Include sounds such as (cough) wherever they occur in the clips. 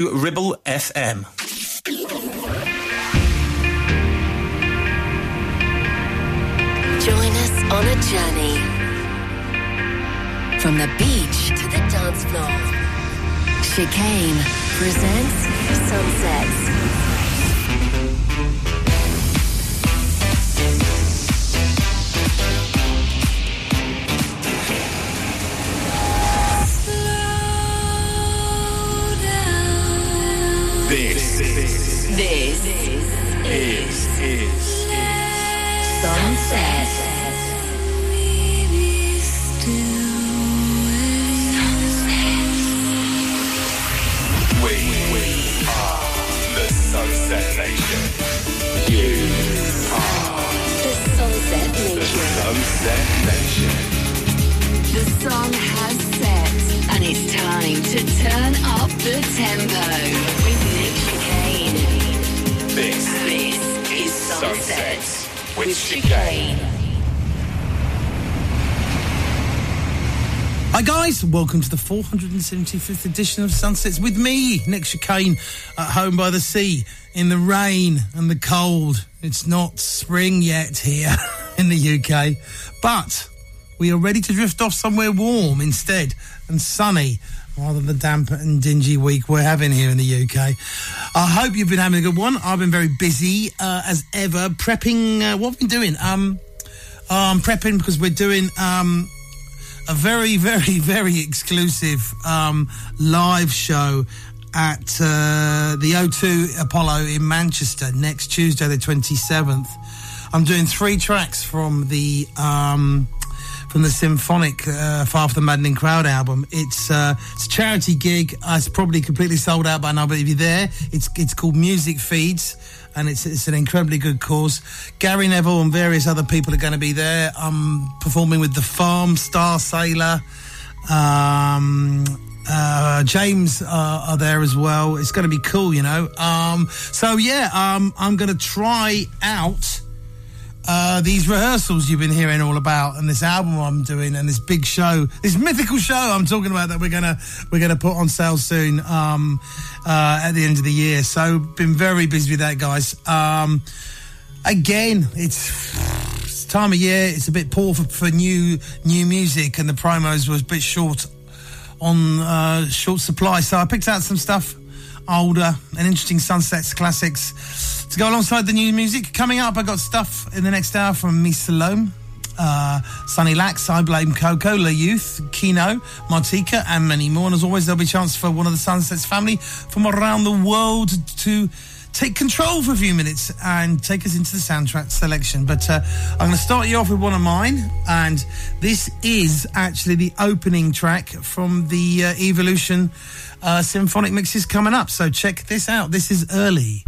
Ribble FM. Join us on a journey from the beach to the dance floor. Chicane presents Sunsets. This is is Sunset. we we are the Sunset Nation. You The Sunset the Sunset Nation. The sun has set, and it's time to turn up the tempo with Nick Chicane. This This is Sunset Sunset with. Chicane. Hi guys, welcome to the 475th edition of Sunsets with me, Nick Chicane, at home by the sea, in the rain and the cold. It's not spring yet here (laughs) in the UK, but we are ready to drift off somewhere warm instead and sunny rather than the damp and dingy week we're having here in the UK. I hope you've been having a good one. I've been very busy uh, as ever, prepping. Uh, what have been doing? Um, I'm prepping because we're doing um, a very, (laughs) very, very exclusive um, live show at uh, the O2 Apollo in Manchester next Tuesday, the 27th. I'm doing three tracks from the um, from the symphonic uh, Far from the Maddening Crowd album. It's uh, it's a charity gig. Uh, it's probably completely sold out by now, but if you're there, it's it's called Music Feeds. And it's, it's an incredibly good cause. Gary Neville and various other people are going to be there. I'm performing with The Farm, Starsailor, um, uh, James uh, are there as well. It's going to be cool, you know. Um, so yeah, um, I'm going to try out uh, these rehearsals you've been hearing all about, and this album I'm doing, and this big show, this mythical show I'm talking about that we're gonna we're gonna put on sale soon um, uh, at the end of the year. So been very busy with that, guys. Um, again, it's time of year. It's a bit poor for, for new new music, and the promos was a bit short on uh, short supply. So I picked out some stuff older and interesting sunsets classics to go alongside the new music. Coming up, I got stuff in the next hour from Miss Salome. Uh, Sunny Lax, I Blame Coco, La Youth, Kino, Martika, and many more. And as always, there'll be a chance for one of the Sunsets family from around the world to take control for a few minutes and take us into the soundtrack selection. But uh, I'm going to start you off with one of mine, and this is actually the opening track from the uh, Evolution uh, symphonic mixes coming up. So check this out. This is early.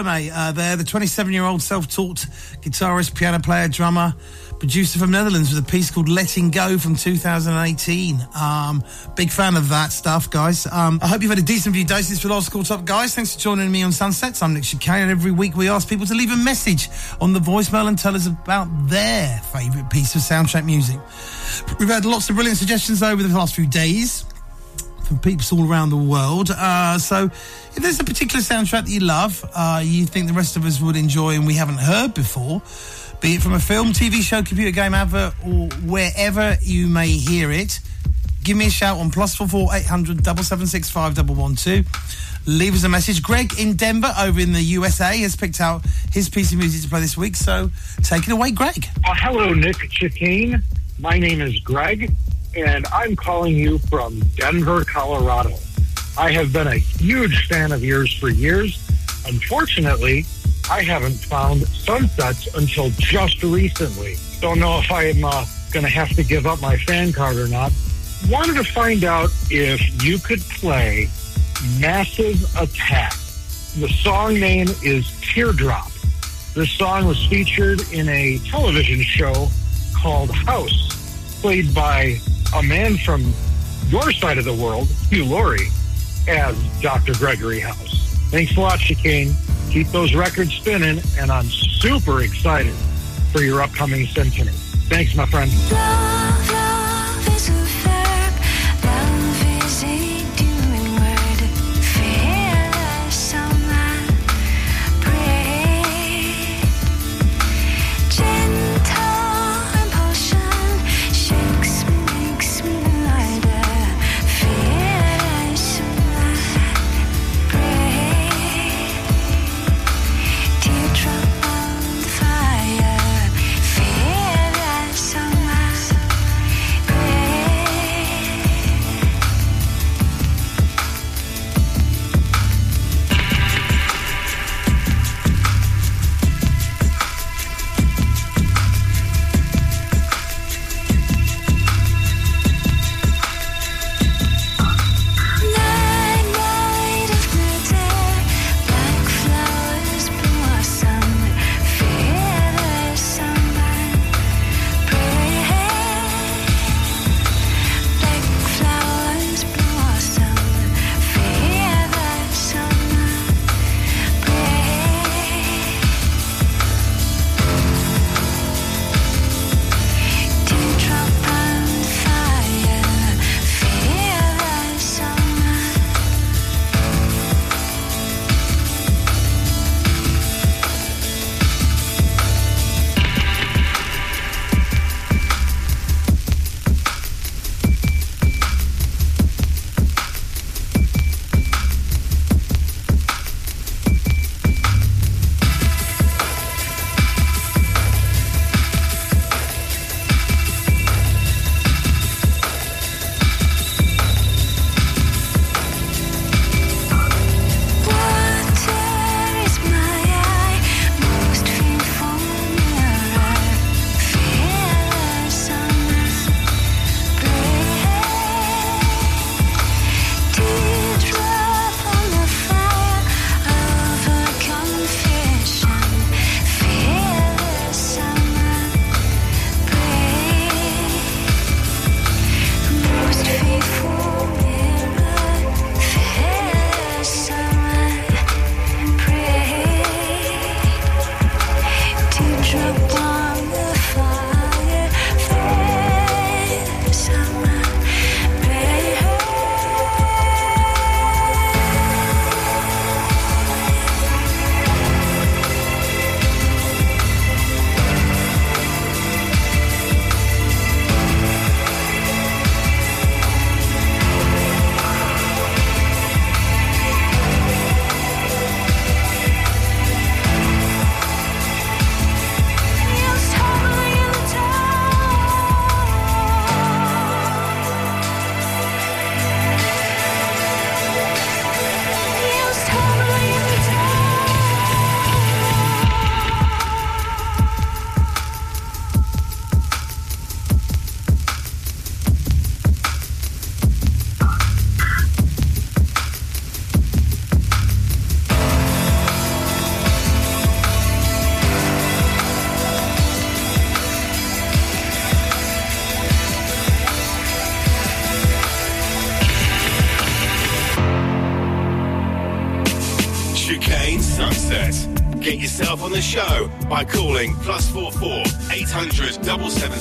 Salome uh, there, the 27 year old self taught guitarist, piano player, drummer, producer from Netherlands with a piece called Letting Go from 2018. Um, big fan of that stuff, guys. Um, I hope you've had a decent few doses for Last Call Top, guys. Thanks for joining me on Sunsets. I'm Nick Chicane, and every week we ask people to leave a message on the voicemail and tell us about their favourite piece of soundtrack music. We've had lots of brilliant suggestions over the last few days from peeps all around the world. Uh, so, if there's a particular soundtrack that you love, uh, you think the rest of us would enjoy and we haven't heard before, be it from a film, TV show, computer game, advert, or wherever you may hear it, give me a shout on plus four four eight hundred double seven six five double one two. Leave us a message. Greg in Denver, over in the USA, has picked out his piece of music to play this week. So, take it away, Greg. Uh, hello, Nick Chicane. My name is Greg, and I'm calling you from Denver, Colorado. I have been a huge fan of yours for years. Unfortunately, I haven't found sunsets until just recently. Don't know if I'm uh, going to have to give up my fan card or not. Wanted to find out if you could play Massive Attack. The song name is Teardrop. This song was featured in a television show called House, played by a man from your side of the world, Hugh Laurie, as Dr. Gregory House. Thanks a lot, Chicane. Keep those records spinning, and I'm super excited for your upcoming symphony. Thanks, my friend.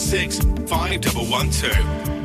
866 5112.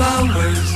Hours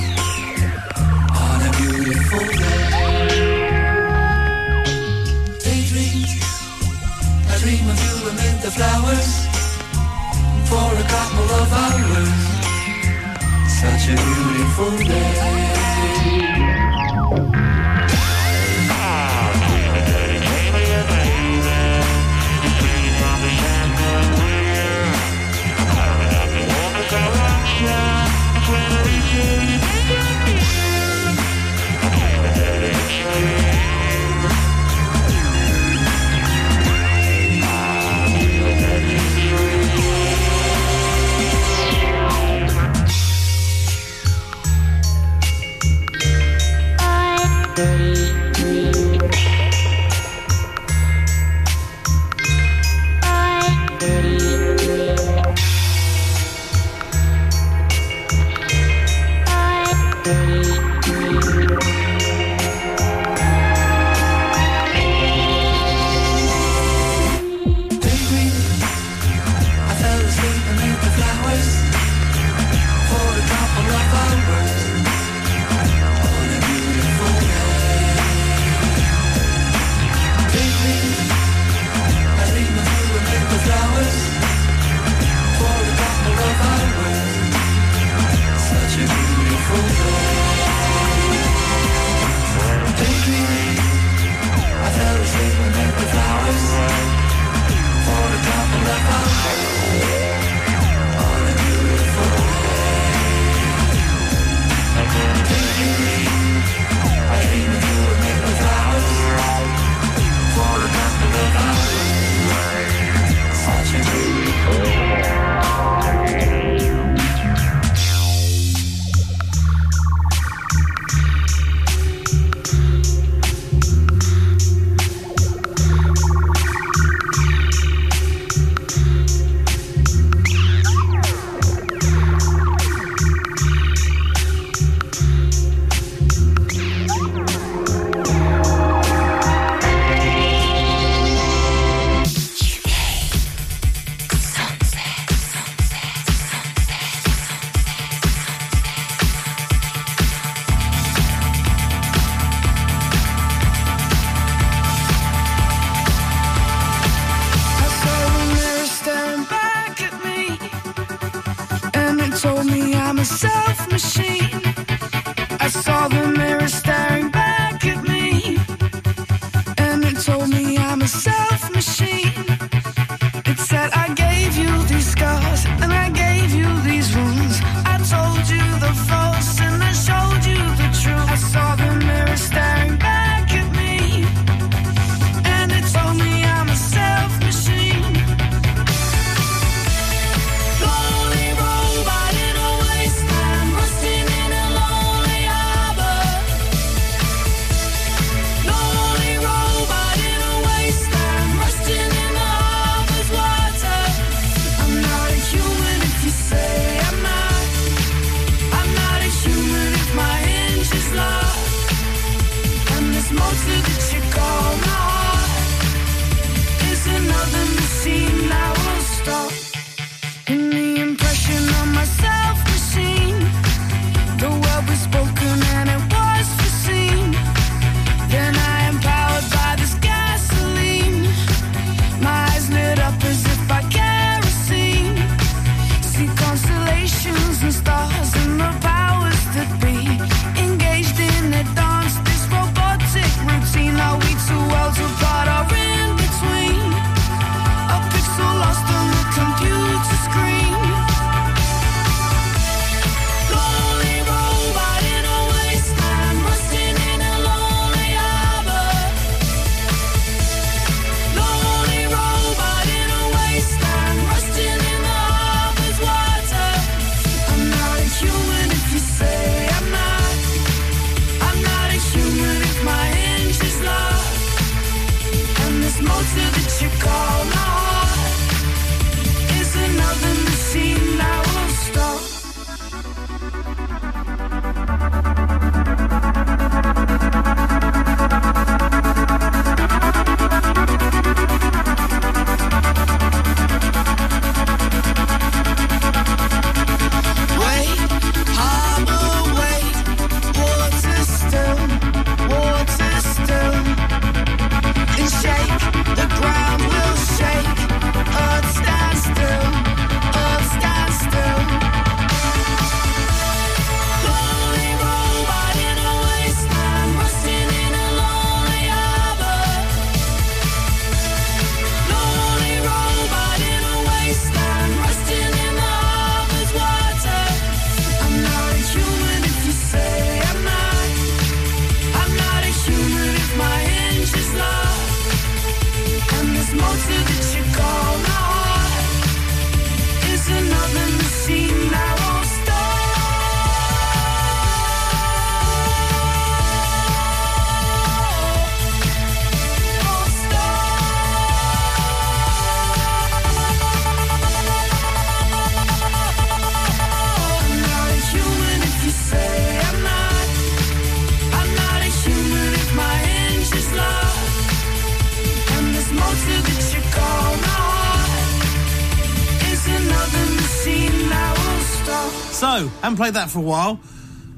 played that for a while.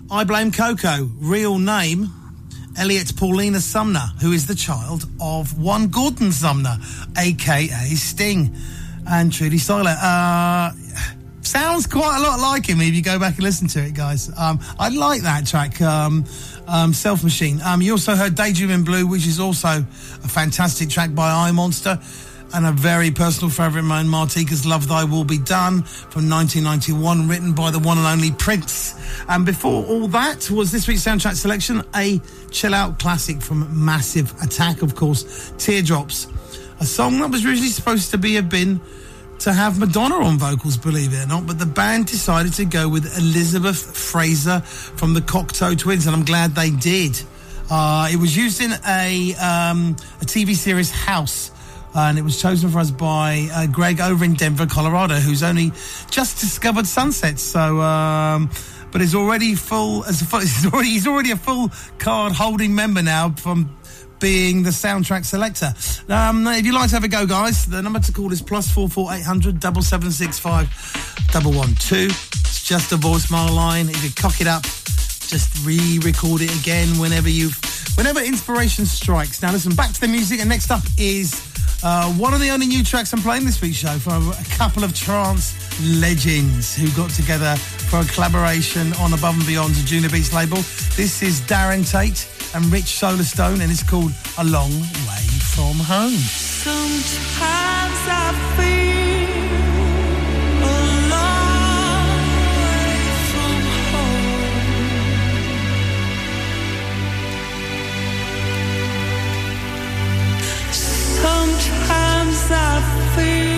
I blame Coco. Real name, Eliot Paulina Sumner, who is the child of one Gordon Sumner, aka Sting, and Trudie Styler. Uh, sounds quite a lot like him if you go back and listen to it, guys. Um, I like that track, um, um, Self Machine. Um, you also heard Daydream in Blue, which is also a fantastic track by I Monster. And a very personal favourite of mine, Martika's Love Thy Will Be Done from 1991, written by the one and only Prince. And before all that was this week's soundtrack selection, a chill out classic from Massive Attack, of course, Teardrops. A song that was originally supposed to be a bin to have Madonna on vocals, believe it or not, but the band decided to go with Elizabeth Fraser from the Cocteau Twins, and I'm glad they did. Uh, it was used in a um, a TV series House, and it was chosen for us by uh, Greg over in Denver, Colorado, who's only just discovered sunsets. So. Um, but is already full as (laughs) he's already he's already a full card holding member now from being the soundtrack selector. Um, if you'd like to have a go, guys, the number to call is plus four four eight hundred double seven six five double one two. It's just a voicemail line. If you cock it up, just re-record it again whenever you, whenever inspiration strikes. Now, listen, back to the music, and next up is. Uh, one of the only new tracks I'm playing this week's show from a couple of trance legends who got together for a collaboration on Above and Beyond's Anjunabeats label. This is Darren Tate and Rich Solarstone, and it's called A Long Way From Home. Sometimes I feel Sometimes I feel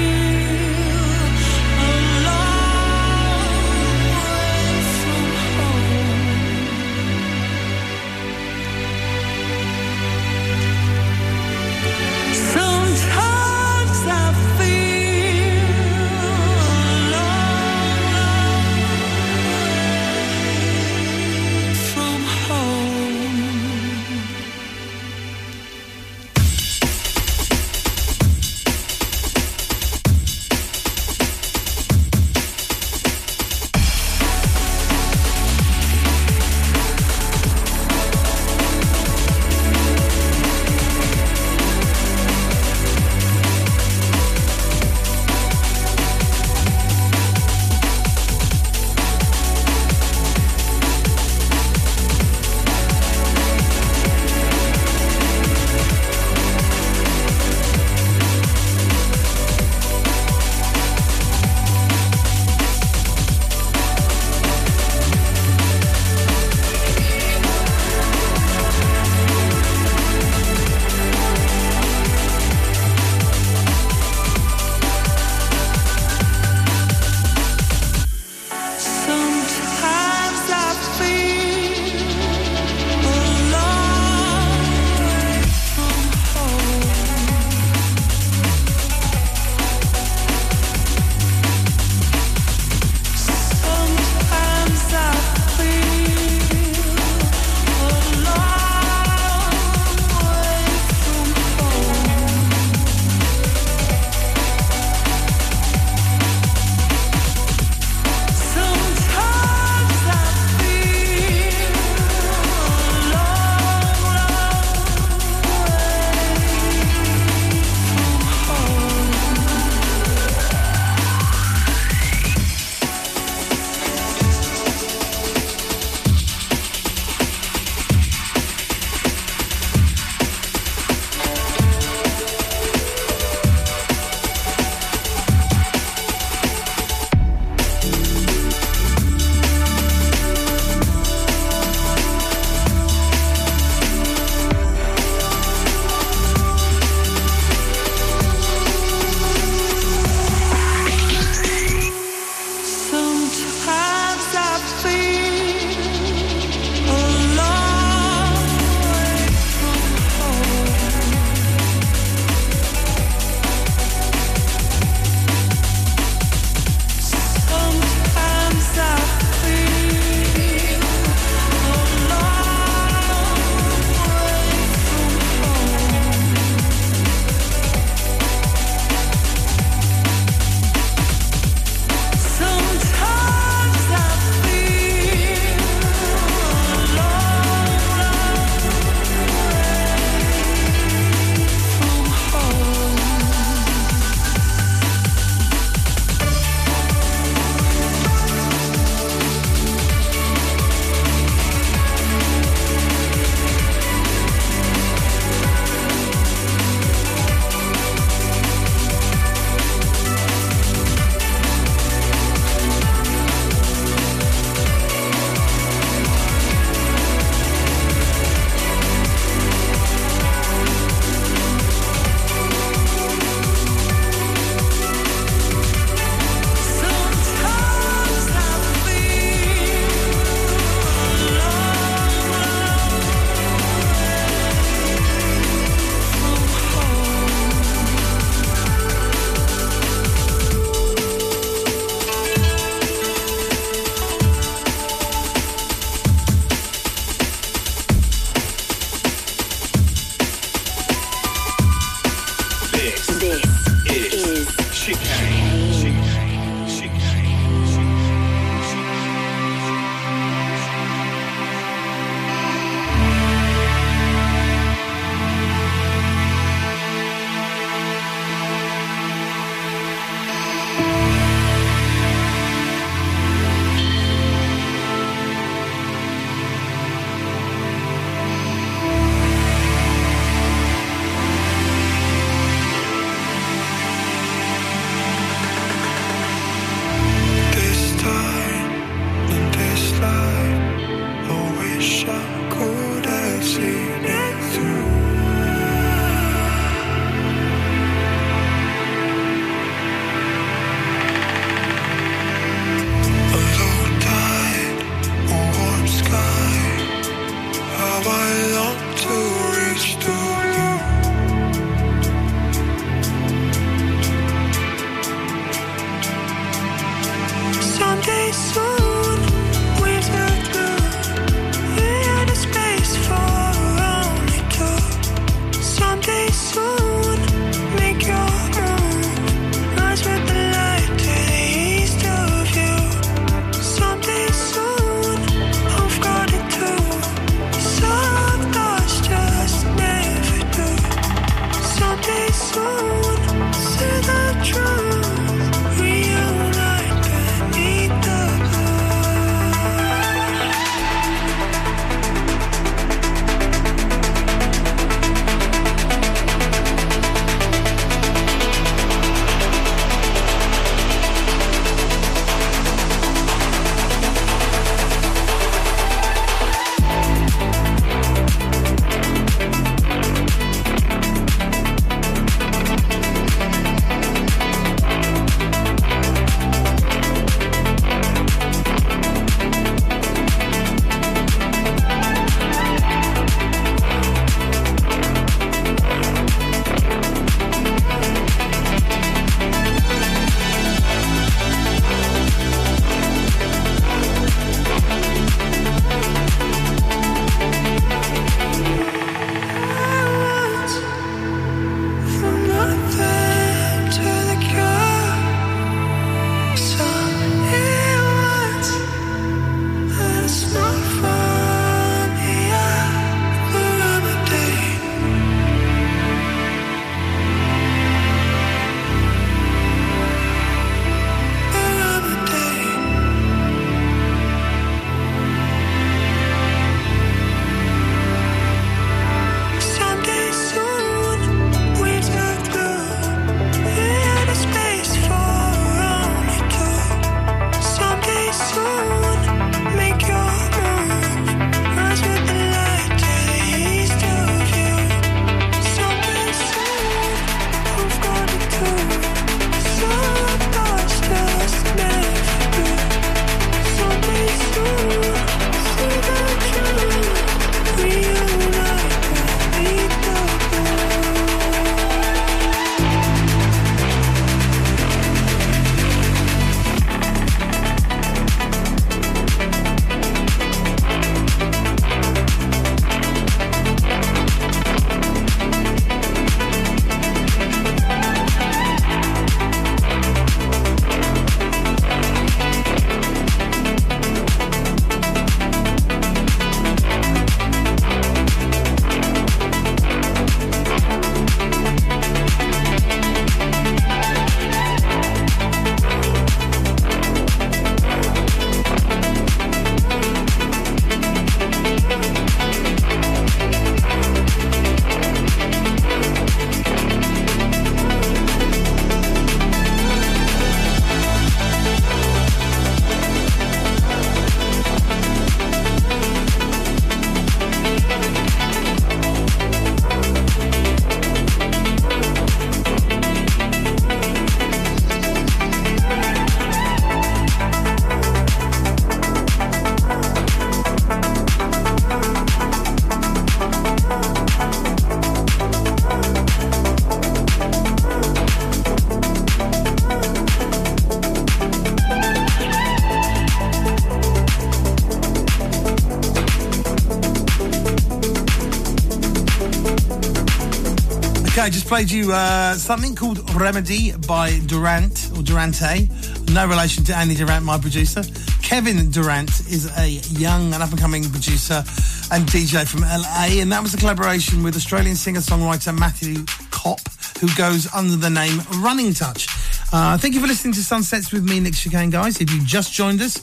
played you uh, something called Remedy by Durant or Durante. No relation to Andy Durant, my producer. Kevin Durant is a young and up and coming producer and DJ from LA, and that was a collaboration with Australian singer songwriter Matthew Kopp, who goes under the name Running Touch. Uh, thank you for listening to Sunsets with me, Nick Chicane, guys. If you just joined us,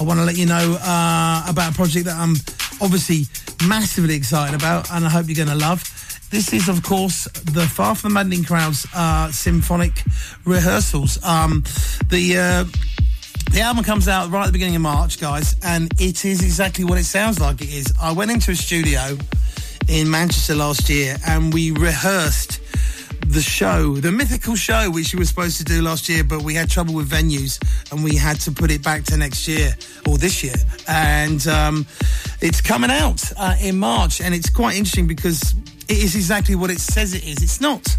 I want to let you know uh, about a project that I'm obviously massively excited about, and I hope you're going to love. This is, of course, the Far From the Maddening Crowds uh, symphonic rehearsals. Um, the uh, the album comes out right at the beginning of March, guys, and it is exactly what it sounds like it is. I went into a studio in Manchester last year and we rehearsed the show, the mythical show, which we were supposed to do last year, but we had trouble with venues and we had to put it back to next year or this year. And um, It's coming out uh, in March, and it's quite interesting because it is exactly what it says it is. It's not.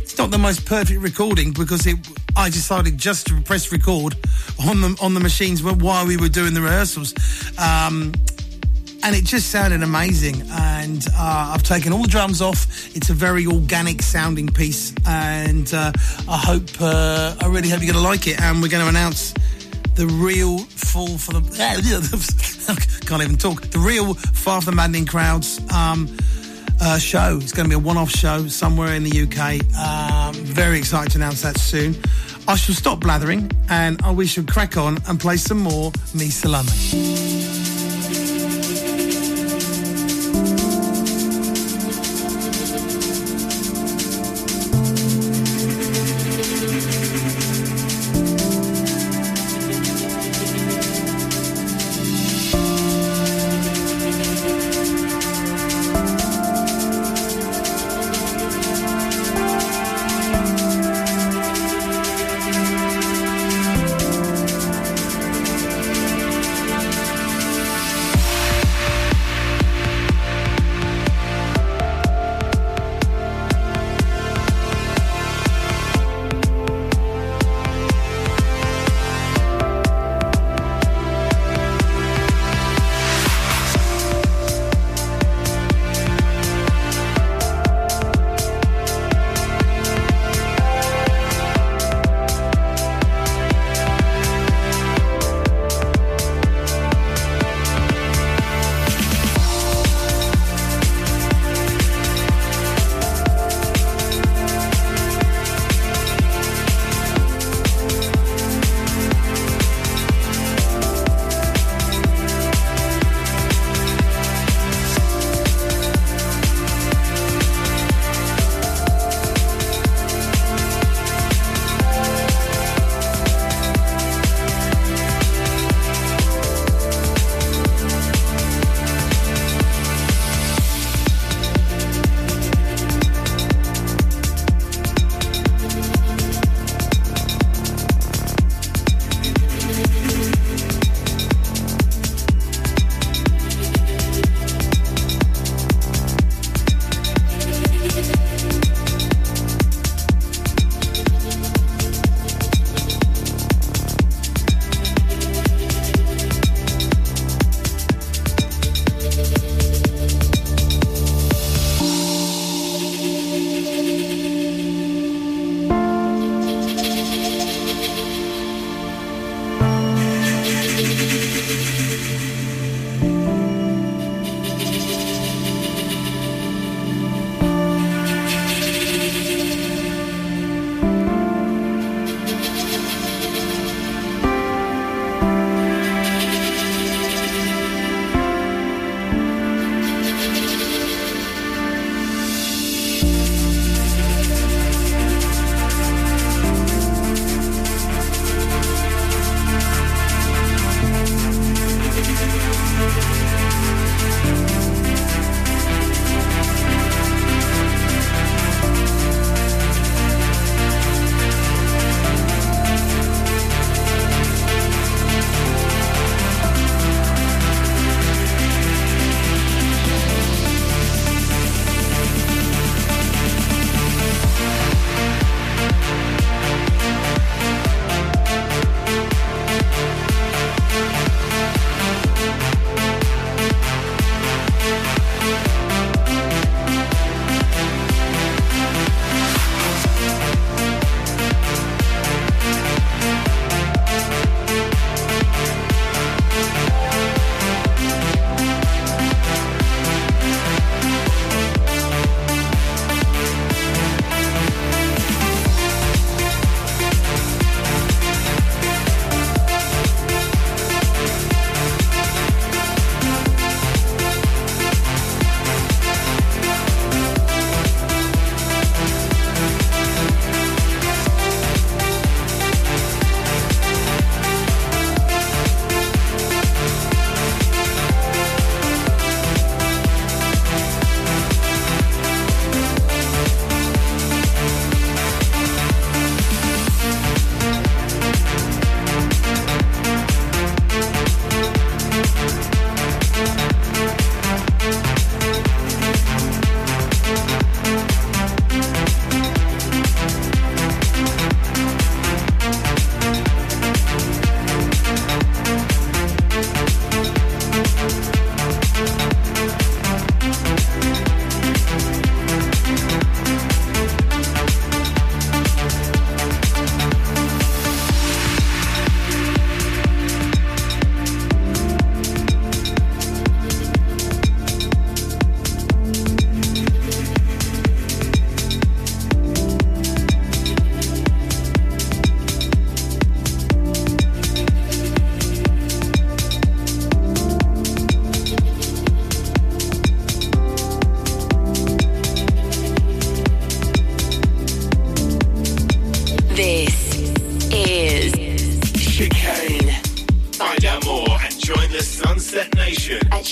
It's not the most perfect recording because it. I decided just to press record on the on the machines while we were doing the rehearsals. Um, and it just sounded amazing. And uh, I've taken all the drums off. It's a very organic sounding piece, and uh, I hope, uh, I really hope you're going to like it. And we're going to announce the real full for the (laughs) can't even talk. The real Far from Maddening Crowds um, uh, show. It's going to be a one-off show somewhere in the UK. Um, very excited to announce that soon. I shall stop blathering, and we shall crack on and play some more Mi Salame.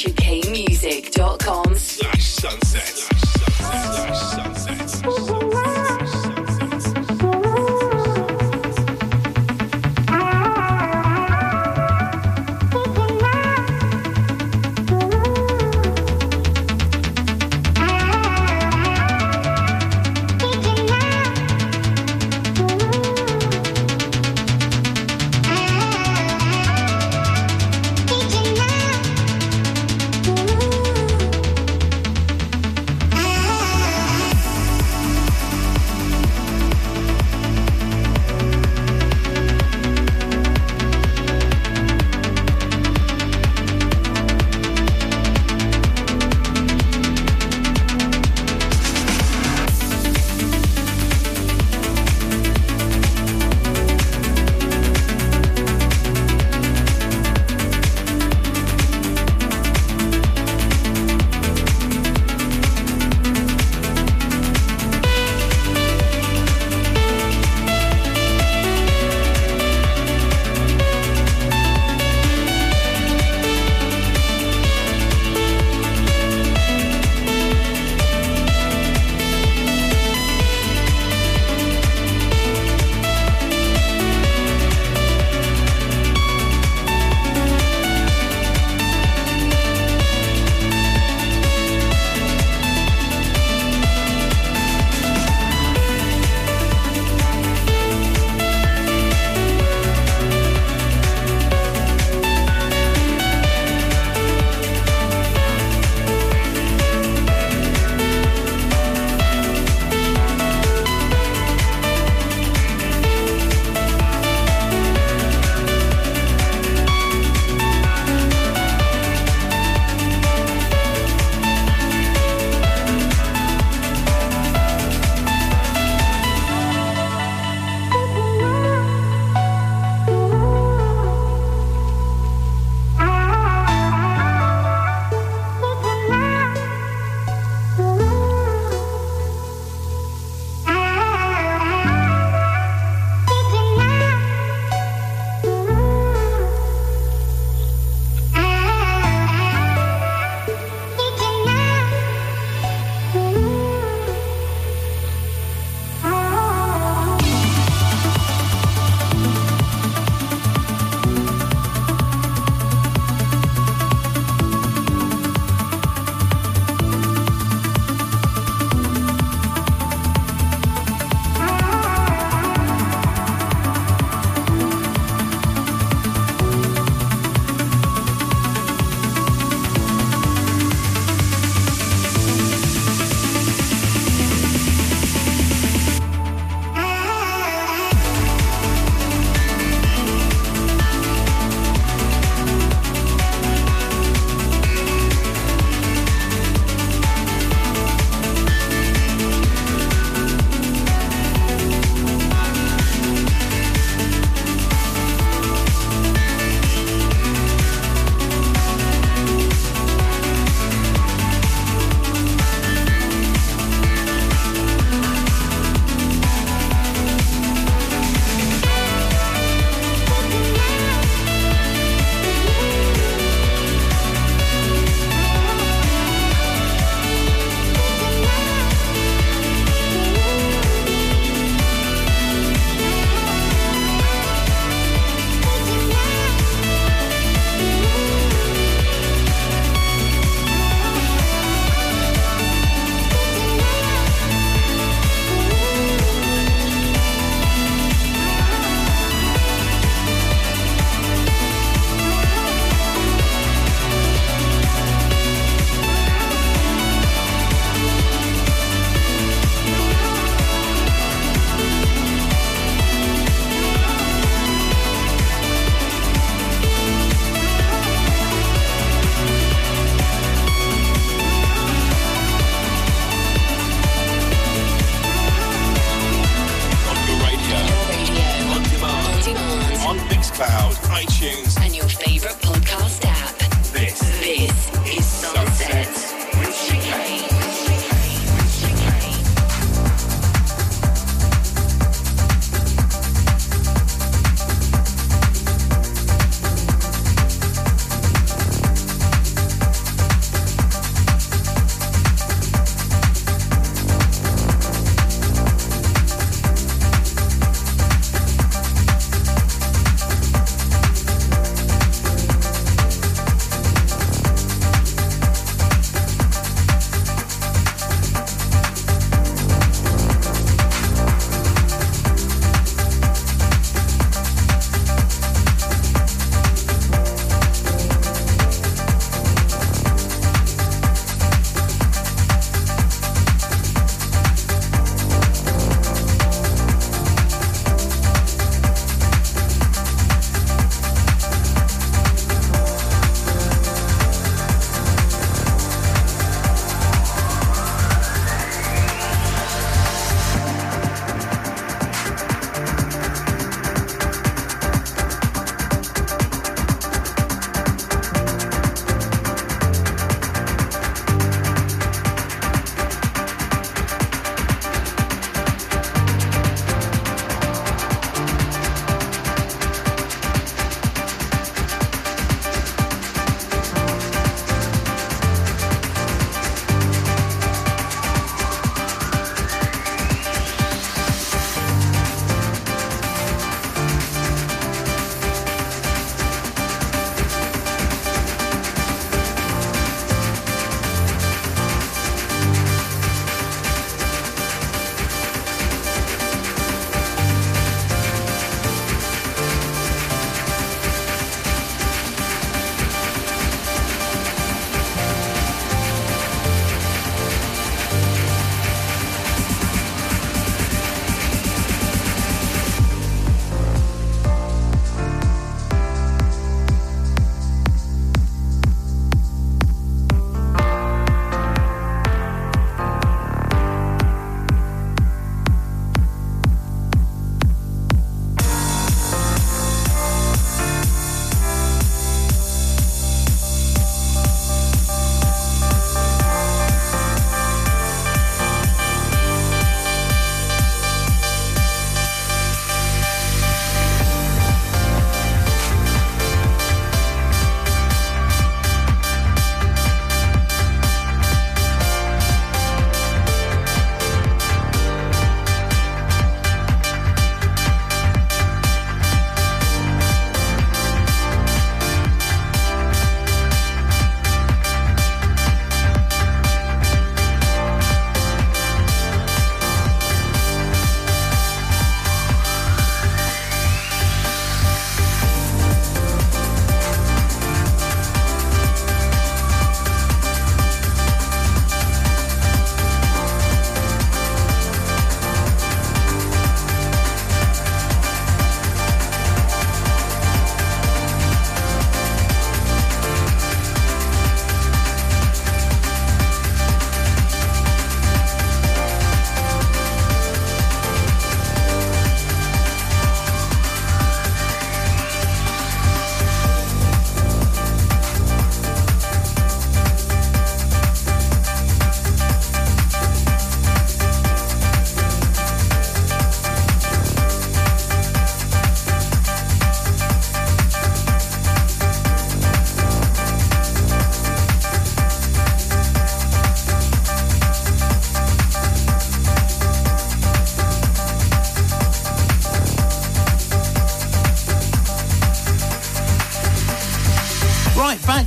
NickChicaneMusic.com.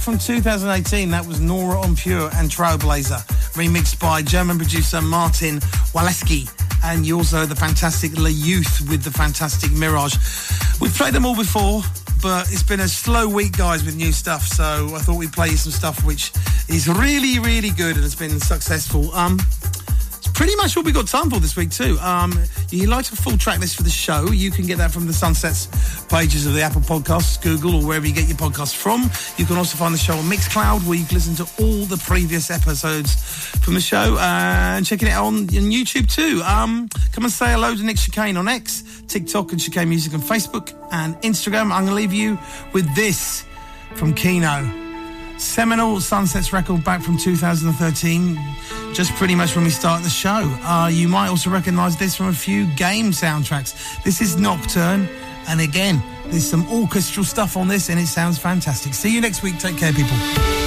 from 2018. That was Nora En Pure and Trailblazer, remixed by German producer Martin Waleski. And you also the fantastic Le Youth with the fantastic Mirage. We've played them all before, but it's been a slow week, guys, with new stuff. So I thought we'd play you some stuff which is really, really good and has been successful. Um, pretty much all we got time for this week too. Um, you like a full track list for the show? You can get that from the Sunsets pages of the Apple Podcasts, Google, or wherever you get your podcasts from. You can also find the show on Mixcloud, where you can listen to all the previous episodes from the show, and checking it out on, on YouTube too. Um, come and say hello to Nick Chicane on X, TikTok, and Chicane Music on Facebook and Instagram. I'm going to leave you with this from Kino. Seminal Sunsets record back from 2013, just pretty much when we start the show. Uh, you might also recognize this from a few game soundtracks. This is Nocturne, and again, there's some orchestral stuff on this, and it sounds fantastic. See you next week. Take care, people.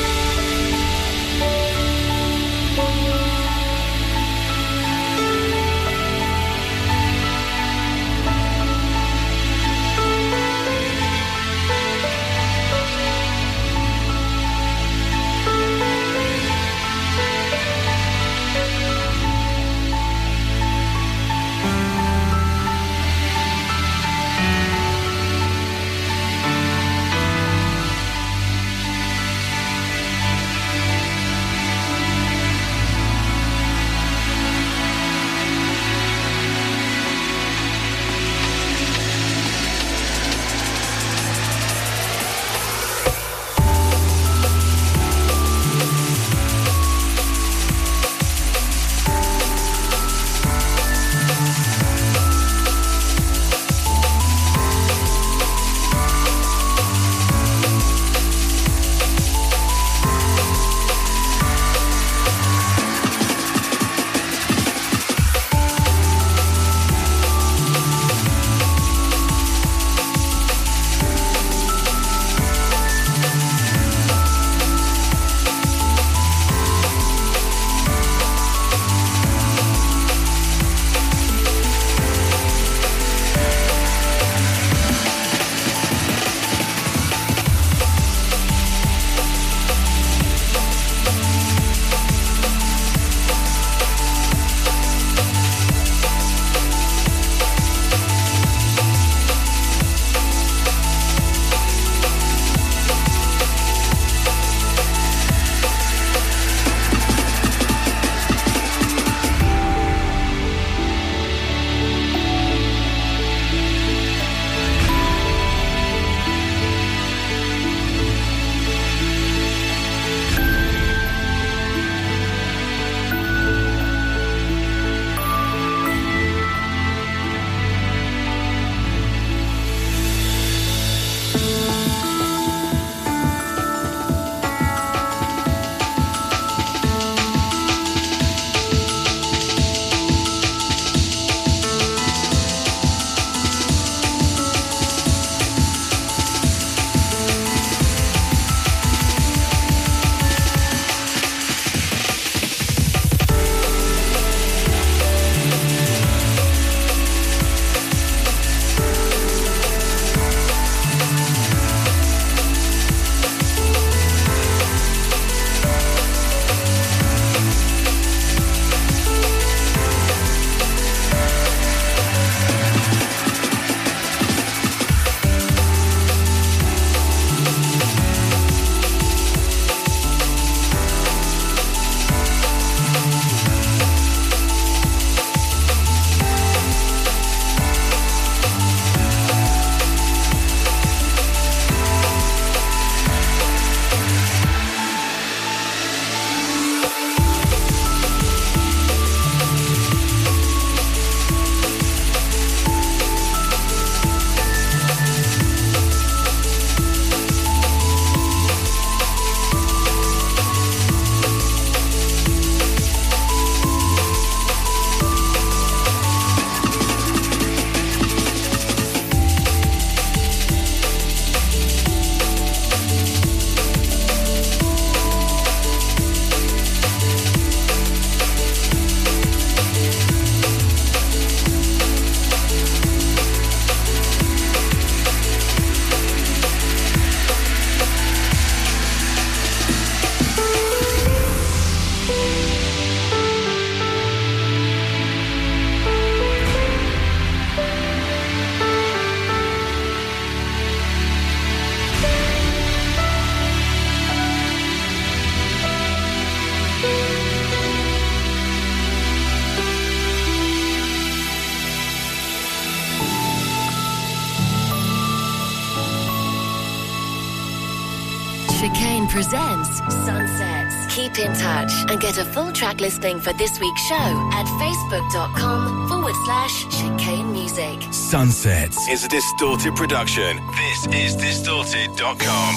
Track listing for this week's show at facebook.com forward slash chicane music. Sunsets is a distorted production. This is distorted.com.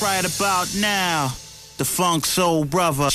Right about now, the Funk Soul Brother.